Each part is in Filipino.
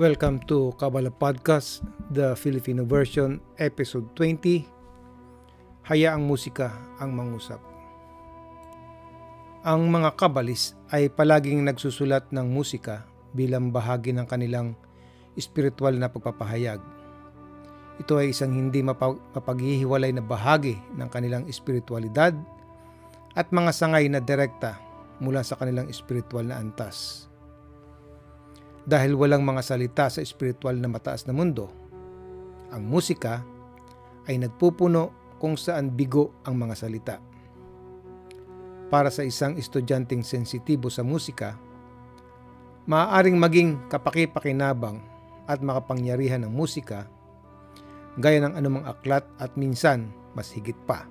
Welcome to Kabbalah Podcast, the Filipino version, episode 20. Hayaang musika ang mangusap. Ang mga kabalis ay palaging nagsusulat ng musika bilang bahagi ng kanilang espiritual na pagpapahayag. Ito ay isang hindi mapag- mapaghihiwalay na bahagi ng kanilang espiritualidad at mga sangay na direkta mula sa kanilang espiritual na antas. Dahil walang mga salita sa espiritual na mataas na mundo, ang musika ay nagpupuno kung saan bigo ang mga salita. Para sa isang estudyanteng sensitibo sa musika, maaaring maging kapaki-pakinabang at makapangyarihan ng musika gaya ng anumang aklat at minsan mas higit pa.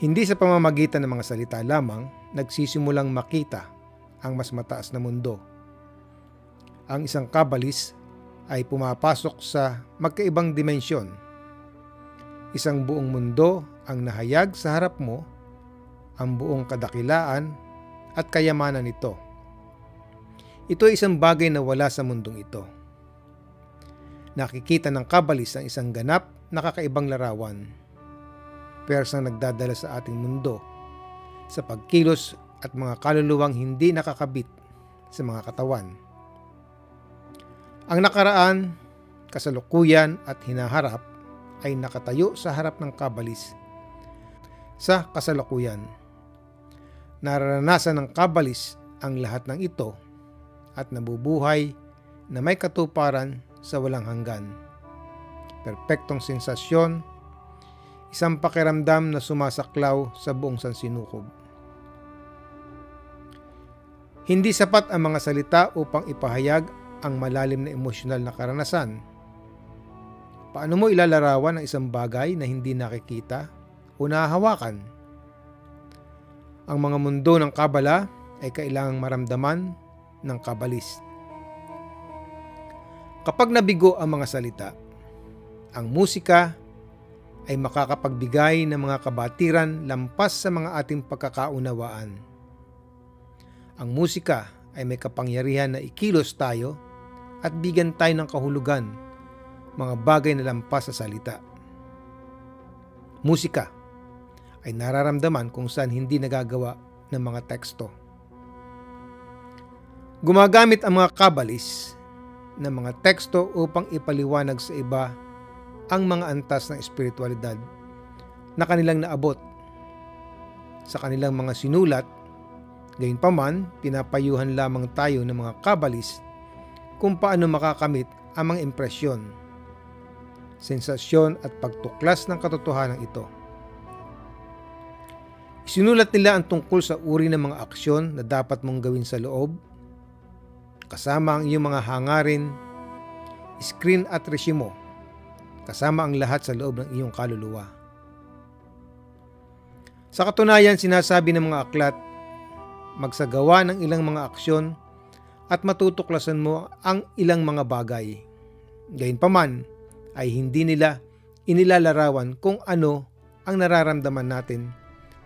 Hindi sa pamamagitan ng mga salita lamang nagsisimulang makita ang mas mataas na mundo. Ang isang kabalis ay pumapasok sa magkaibang dimensyon. Isang buong mundo ang nahayag sa harap mo, ang buong kadakilaan at kayamanan nito. Ito ay isang bagay na wala sa mundong ito. Nakikita ng kabalis ang isang ganap na kakaibang larawan. Persang nagdadala sa ating mundo sa pagkilos at mga kaluluwang hindi nakakabit sa mga katawan. Ang nakaraan, kasalukuyan at hinaharap ay nakatayo sa harap ng kabalis sa kasalukuyan. Nararanasan ng kabalis ang lahat ng ito at nabubuhay na may katuparan sa walang hanggan. Perpektong sensasyon, isang pakiramdam na sumasaklaw sa buong sansinukob. Hindi sapat ang mga salita upang ipahayag ang malalim na emosyonal na karanasan. Paano mo ilalarawan ang isang bagay na hindi nakikita o nahahawakan? Ang mga mundo ng kabala ay kailangang maramdaman ng kabalis. Kapag nabigo ang mga salita, ang musika ay makakapagbigay ng mga kabatiran lampas sa mga ating pagkakaunawaan. Ang musika ay may kapangyarihan na ikilos tayo at bigyan tayo ng kahulugan, mga bagay na lampas sa salita. Musika ay nararamdaman kung saan hindi nagagawa ng mga teksto. Gumagamit ang mga kabalis ng mga teksto upang ipaliwanag sa iba ang mga antas ng espiritualidad na kanilang naabot sa kanilang mga sinulat. Gayunpaman, pinapayuhan lamang tayo ng mga kabalis kung paano makakamit ang mga impresyon, sensasyon at pagtuklas ng katotohanan ito. Isinulat nila ang tungkol sa uri ng mga aksyon na dapat mong gawin sa loob, kasama ang iyong mga hangarin, screen at resimo, kasama ang lahat sa loob ng iyong kaluluwa. Sa katunayan, sinasabi ng mga aklat, magsagawa ng ilang mga aksyon at matutuklasan mo ang ilang mga bagay. Gayunpaman ay hindi nila inilalarawan kung ano ang nararamdaman natin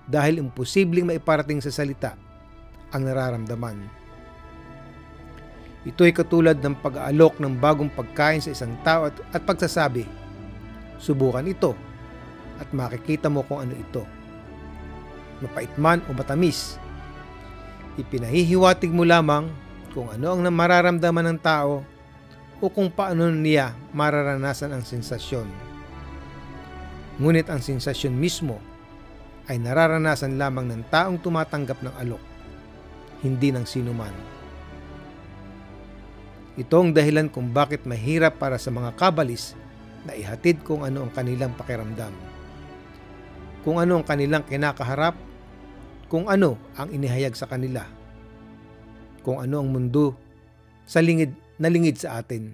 dahil imposibleng maiparating sa salita ang nararamdaman. Ito ay katulad ng pag-aalok ng bagong pagkain sa isang tao at, at pagsasabi, subukan ito at makikita mo kung ano ito. Mapait man o matamis, ipinahihiwatig mo lamang kung ano ang mararamdaman ng tao o kung paano niya mararanasan ang sensasyon. Ngunit ang sensasyon mismo ay nararanasan lamang ng taong tumatanggap ng alok, hindi ng sinuman. Ito ang dahilan kung bakit mahirap para sa mga kabalis na ihatid kung ano ang kanilang pakiramdam. Kung ano ang kanilang kinakaharap, kung ano ang inihayag sa kanila kung ano ang mundo sa lingid na lingid sa atin.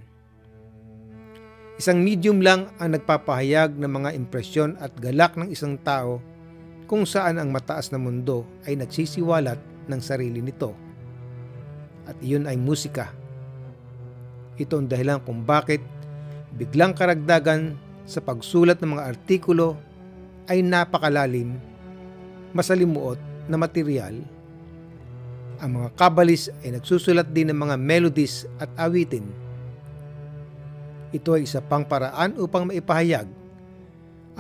Isang medium lang ang nagpapahayag ng mga impresyon at galak ng isang tao kung saan ang mataas na mundo ay nagsisiwalat ng sarili nito. At iyon ay musika. Ito ang dahilan kung bakit biglang karagdagan sa pagsulat ng mga artikulo ay napakalalim, masalimuot na material Ang mga kabalis ay nagsusulat din ng mga melodies at awitin. Ito ay isa pang paraan upang maipahayag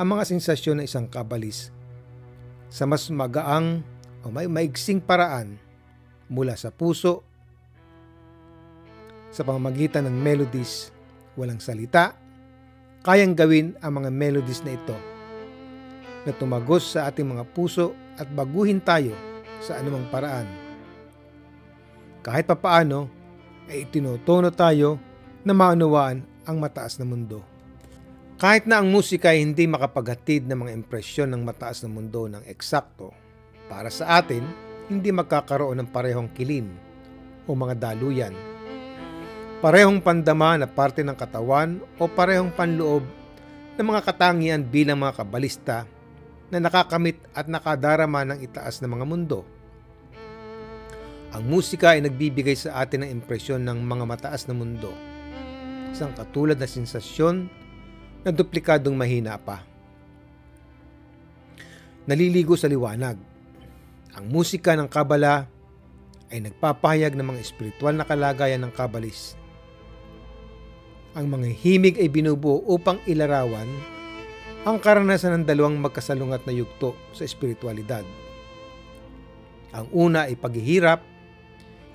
ang mga sensasyon ng isang kabalis sa mas magaang o may maigsing paraan mula sa puso sa pamamagitan ng melodies, walang salita, kayang gawin ang mga melodies na ito na tumagos sa ating mga puso at baguhin tayo sa anumang paraan. Kahit papaano ay itinutono tayo na maunawaan ang mataas na mundo. Kahit na ang musika ay hindi makapaghatid ng mga impresyon ng mataas na mundo ng eksakto, para sa atin, hindi magkakaroon ng parehong kilim o mga daluyan. Parehong pandama na parte ng katawan o parehong panloob ng mga katangian bilang mga kabalista na nakakamit at nakadarama ng itaas na mga mundo. Ang musika ay nagbibigay sa atin ng impresyon ng mga mataas na mundo. Isang katulad na sensasyon na duplikadong mahina pa. Naliligo sa liwanag. Ang musika ng kabala ay nagpapahayag ng mga espiritual na kalagayan ng kabalis. Ang mga himig ay binubuo upang ilarawan ang karanasan ng dalawang magkasalungat na yugto sa espiritualidad. Ang una ay paghihirap,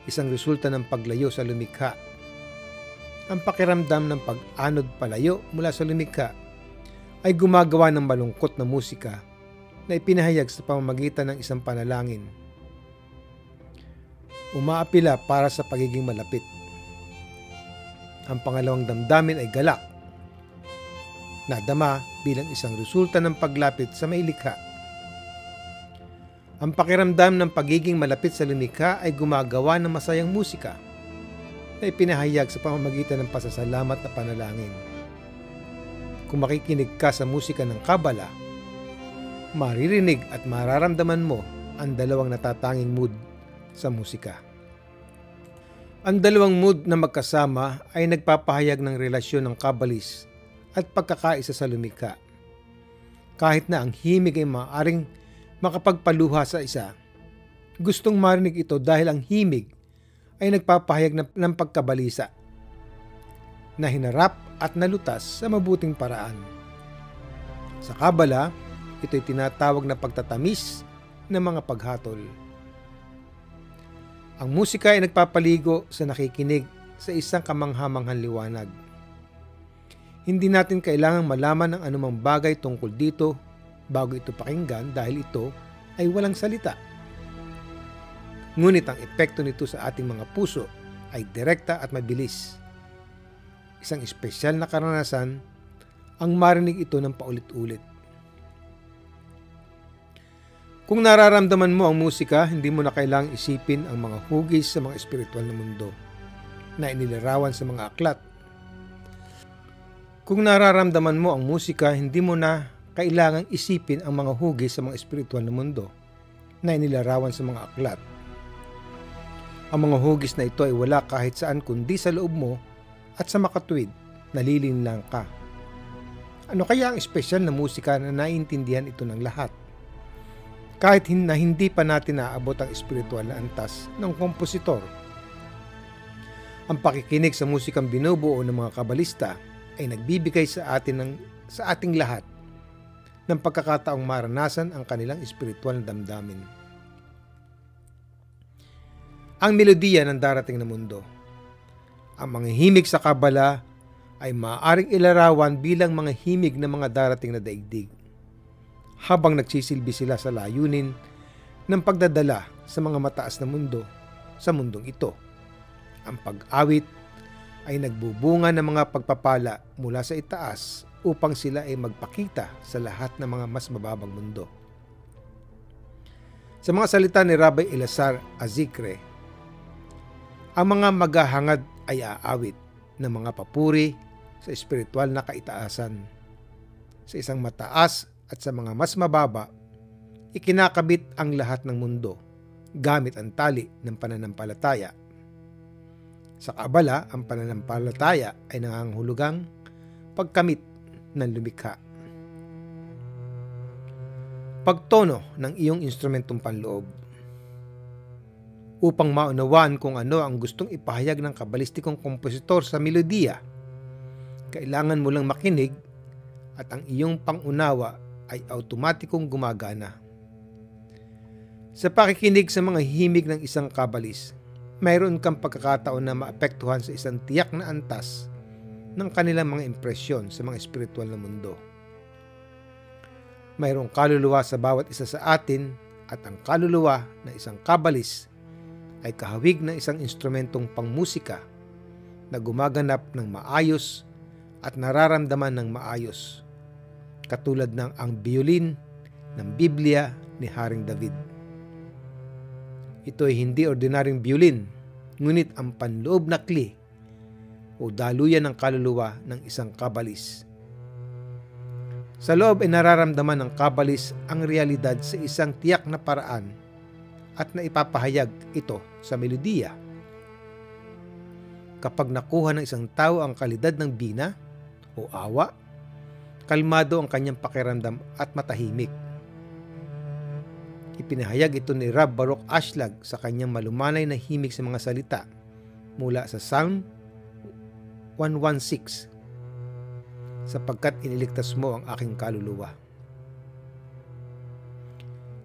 isang resulta ng paglayo sa lumikha. Ang pakiramdam ng pag-anod palayo mula sa lumikha ay gumagawa ng malungkot na musika na ipinahayag sa pamamagitan ng isang panalangin. Umaapila para sa pagiging malapit. Ang pangalawang damdamin ay galak nadama bilang isang resulta ng paglapit sa may likha. Ang pakiramdam ng pagiging malapit sa lumikha ay gumagawa ng masayang musika na ipinahayag sa pamamagitan ng pasasalamat na panalangin. Kung makikinig ka sa musika ng kabala, maririnig at mararamdaman mo ang dalawang natatanging mood sa musika. Ang dalawang mood na magkasama ay nagpapahayag ng relasyon ng kabalis at pagkakaisa sa lumikha. Kahit na ang himig ay maaaring makapagpaluha sa isa, gustong marinig ito dahil ang himig ay nagpapahayag ng pagkabalisa na hinarap at nalutas sa mabuting paraan. Sa Kabala, ito'y tinatawag na pagtatamis ng mga paghatol. Ang musika ay nagpapaligo sa nakikinig sa isang kamanghamanghang liwanag hindi natin kailangang malaman ng anumang bagay tungkol dito bago ito pakinggan dahil ito ay walang salita. Ngunit ang epekto nito sa ating mga puso ay direkta at mabilis. Isang espesyal na karanasan ang marinig ito ng paulit-ulit. Kung nararamdaman mo ang musika, hindi mo na kailangang isipin ang mga hugis sa mga espiritual na mundo na inilarawan sa mga aklat kung nararamdaman mo ang musika, hindi mo na kailangang isipin ang mga hugis sa mga espiritual na mundo na inilarawan sa mga aklat. Ang mga hugis na ito ay wala kahit saan kundi sa loob mo at sa makatuwid, nalilin lang ka. Ano kaya ang espesyal na musika na naiintindihan ito ng lahat? Kahit na hindi pa natin naabot ang espiritual na antas ng kompositor. Ang pakikinig sa musikang binubuo ng mga kabalista ay nagbibigay sa atin ng sa ating lahat ng pagkakataong maranasan ang kanilang espiritual na damdamin. Ang melodiya ng darating na mundo. Ang mga himig sa kabala ay maaaring ilarawan bilang mga himig ng mga darating na daigdig habang nagsisilbi sila sa layunin ng pagdadala sa mga mataas na mundo sa mundong ito. Ang pag-awit ay nagbubunga ng mga pagpapala mula sa itaas upang sila ay magpakita sa lahat ng mga mas mababang mundo. Sa mga salita ni Rabbi Elazar Azikre, ang mga maghahangad ay aawit ng mga papuri sa espiritual na kaitaasan. Sa isang mataas at sa mga mas mababa, ikinakabit ang lahat ng mundo gamit ang tali ng pananampalataya sa kabala, ang pananampalataya ay nangangahulugang pagkamit ng lumikha. Pagtono ng iyong instrumentong panloob. Upang maunawaan kung ano ang gustong ipahayag ng kabalistikong kompositor sa melodiya, kailangan mo lang makinig at ang iyong pangunawa ay automatikong gumagana. Sa pakikinig sa mga himig ng isang kabalis, mayroon kang pagkakataon na maapektuhan sa isang tiyak na antas ng kanilang mga impresyon sa mga espiritual na mundo. Mayroong kaluluwa sa bawat isa sa atin at ang kaluluwa ng isang kabalis ay kahawig ng isang instrumentong pangmusika na gumaganap ng maayos at nararamdaman ng maayos, katulad ng ang biolin ng Biblia ni Haring David. Ito ay hindi ordinaryong biolin, ngunit ang panloob na kli o daluyan ng kaluluwa ng isang kabalis. Sa loob ay nararamdaman ng kabalis ang realidad sa isang tiyak na paraan at naipapahayag ito sa melodiya. Kapag nakuha ng isang tao ang kalidad ng bina o awa, kalmado ang kanyang pakiramdam at matahimik. Ipinahayag ito ni Rab Baruch Ashlag sa kanyang malumanay na himig sa mga salita mula sa Psalm 116 sapagkat iniligtas mo ang aking kaluluwa.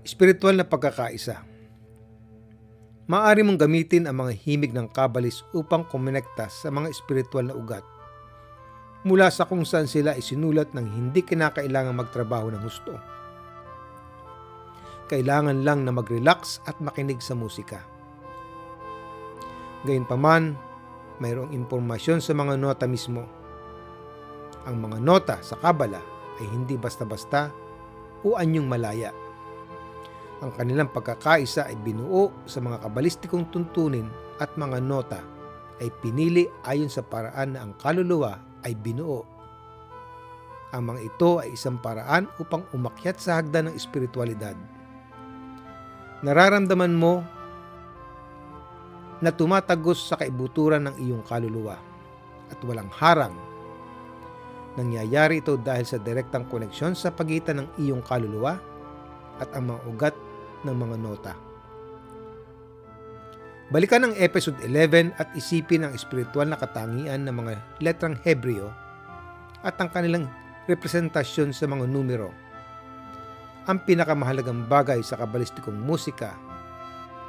Espiritual na pagkakaisa Maaari mong gamitin ang mga himig ng kabalis upang kumonekta sa mga espiritual na ugat mula sa kung saan sila isinulat ng hindi kinakailangan magtrabaho ng husto kailangan lang na mag-relax at makinig sa musika. Gayunpaman, mayroong impormasyon sa mga nota mismo. Ang mga nota sa Kabala ay hindi basta-basta o anyong malaya. Ang kanilang pagkakaisa ay binuo sa mga kabalistikong tuntunin at mga nota ay pinili ayon sa paraan na ang kaluluwa ay binuo. Ang mga ito ay isang paraan upang umakyat sa hagdan ng espiritualidad nararamdaman mo na tumatagos sa kaibuturan ng iyong kaluluwa at walang harang. Nangyayari ito dahil sa direktang koneksyon sa pagitan ng iyong kaluluwa at ang mga ugat ng mga nota. Balikan ang episode 11 at isipin ang espiritual na katangian ng mga letrang Hebreo at ang kanilang representasyon sa mga numero ang pinakamahalagang bagay sa kabalistikong musika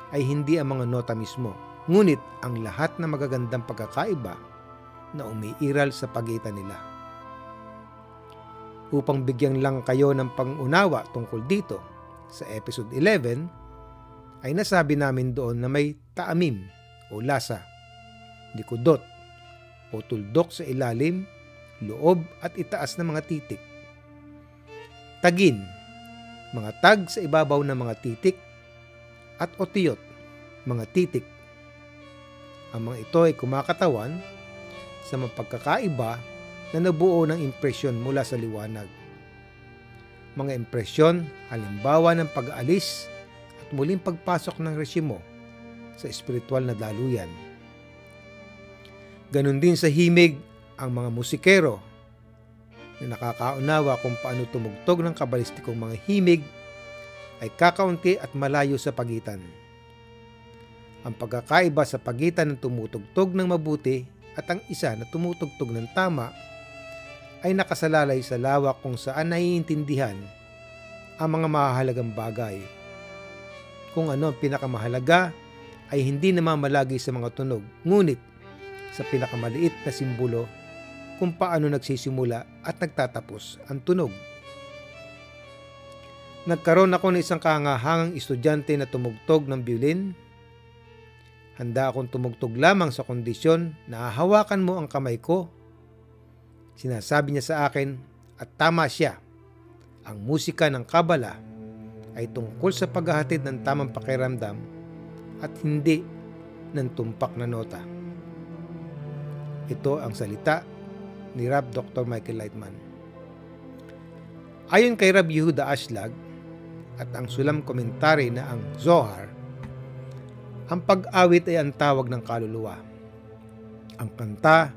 ay hindi ang mga nota mismo, ngunit ang lahat na magagandang pagkakaiba na umiiral sa pagitan nila. Upang bigyan lang kayo ng pangunawa tungkol dito, sa episode 11 ay nasabi namin doon na may taamim o lasa, likudot o tuldok sa ilalim, loob at itaas ng mga titik. Tagin mga tag sa ibabaw ng mga titik, at otiyot, mga titik. Ang mga ito ay kumakatawan sa mapagkakaiba na nabuo ng impresyon mula sa liwanag. Mga impresyon, halimbawa ng pag-aalis at muling pagpasok ng resimo sa espiritual na daluyan. Ganon din sa himig ang mga musikero na nakakaunawa kung paano tumugtog ng kabalistikong mga himig ay kakaunti at malayo sa pagitan. Ang pagkakaiba sa pagitan ng tumutugtog ng mabuti at ang isa na tumutugtog ng tama ay nakasalalay sa lawak kung saan naiintindihan ang mga mahalagang bagay. Kung ano ang pinakamahalaga ay hindi namamalagi sa mga tunog, ngunit sa pinakamaliit na simbolo kung paano nagsisimula at nagtatapos ang tunog. Nagkaroon ako ng isang kahangahangang estudyante na tumugtog ng violin. Handa akong tumugtog lamang sa kondisyon na hahawakan mo ang kamay ko. Sinasabi niya sa akin at tama siya. Ang musika ng kabala ay tungkol sa paghahatid ng tamang pakiramdam at hindi ng tumpak na nota. Ito ang salita ni Rab Dr. Michael Lightman. Ayon kay Rab Yehuda Ashlag at ang sulam komentary na ang Zohar, ang pag-awit ay ang tawag ng kaluluwa. Ang kanta,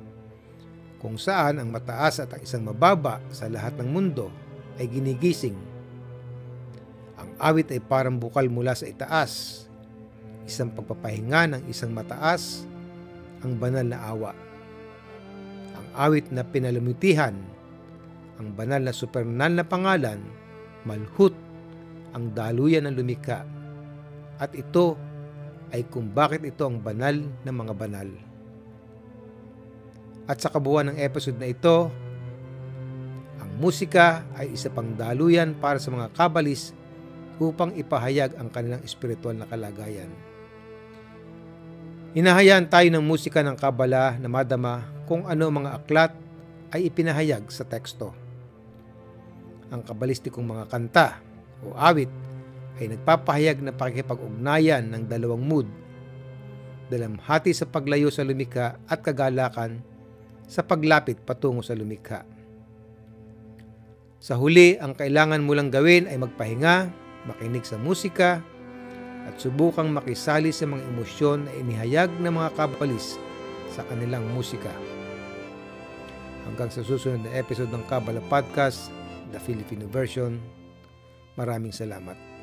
kung saan ang mataas at ang isang mababa sa lahat ng mundo ay ginigising. Ang awit ay parang bukal mula sa itaas isang pagpapahinga ng isang mataas, ang banal na awa. Ang awit na pinalumitihan, ang banal na supernal na pangalan, malhut, ang daluyan ng lumika. At ito ay kung bakit ito ang banal ng mga banal. At sa kabuuan ng episode na ito, ang musika ay isa pang daluyan para sa mga kabalis upang ipahayag ang kanilang espiritual na kalagayan. Hinahayaan tayo ng musika ng kabala na madama kung ano mga aklat ay ipinahayag sa teksto. Ang kabalistikong mga kanta o awit ay nagpapahayag na pakikipag-ugnayan ng dalawang mood, dalamhati sa paglayo sa lumikha at kagalakan sa paglapit patungo sa lumikha. Sa huli, ang kailangan mo lang gawin ay magpahinga, makinig sa musika, at subukang makisali sa mga emosyon na inihayag ng mga kabalis sa kanilang musika. Hanggang sa susunod na episode ng Kabala Podcast, the Filipino version, maraming salamat.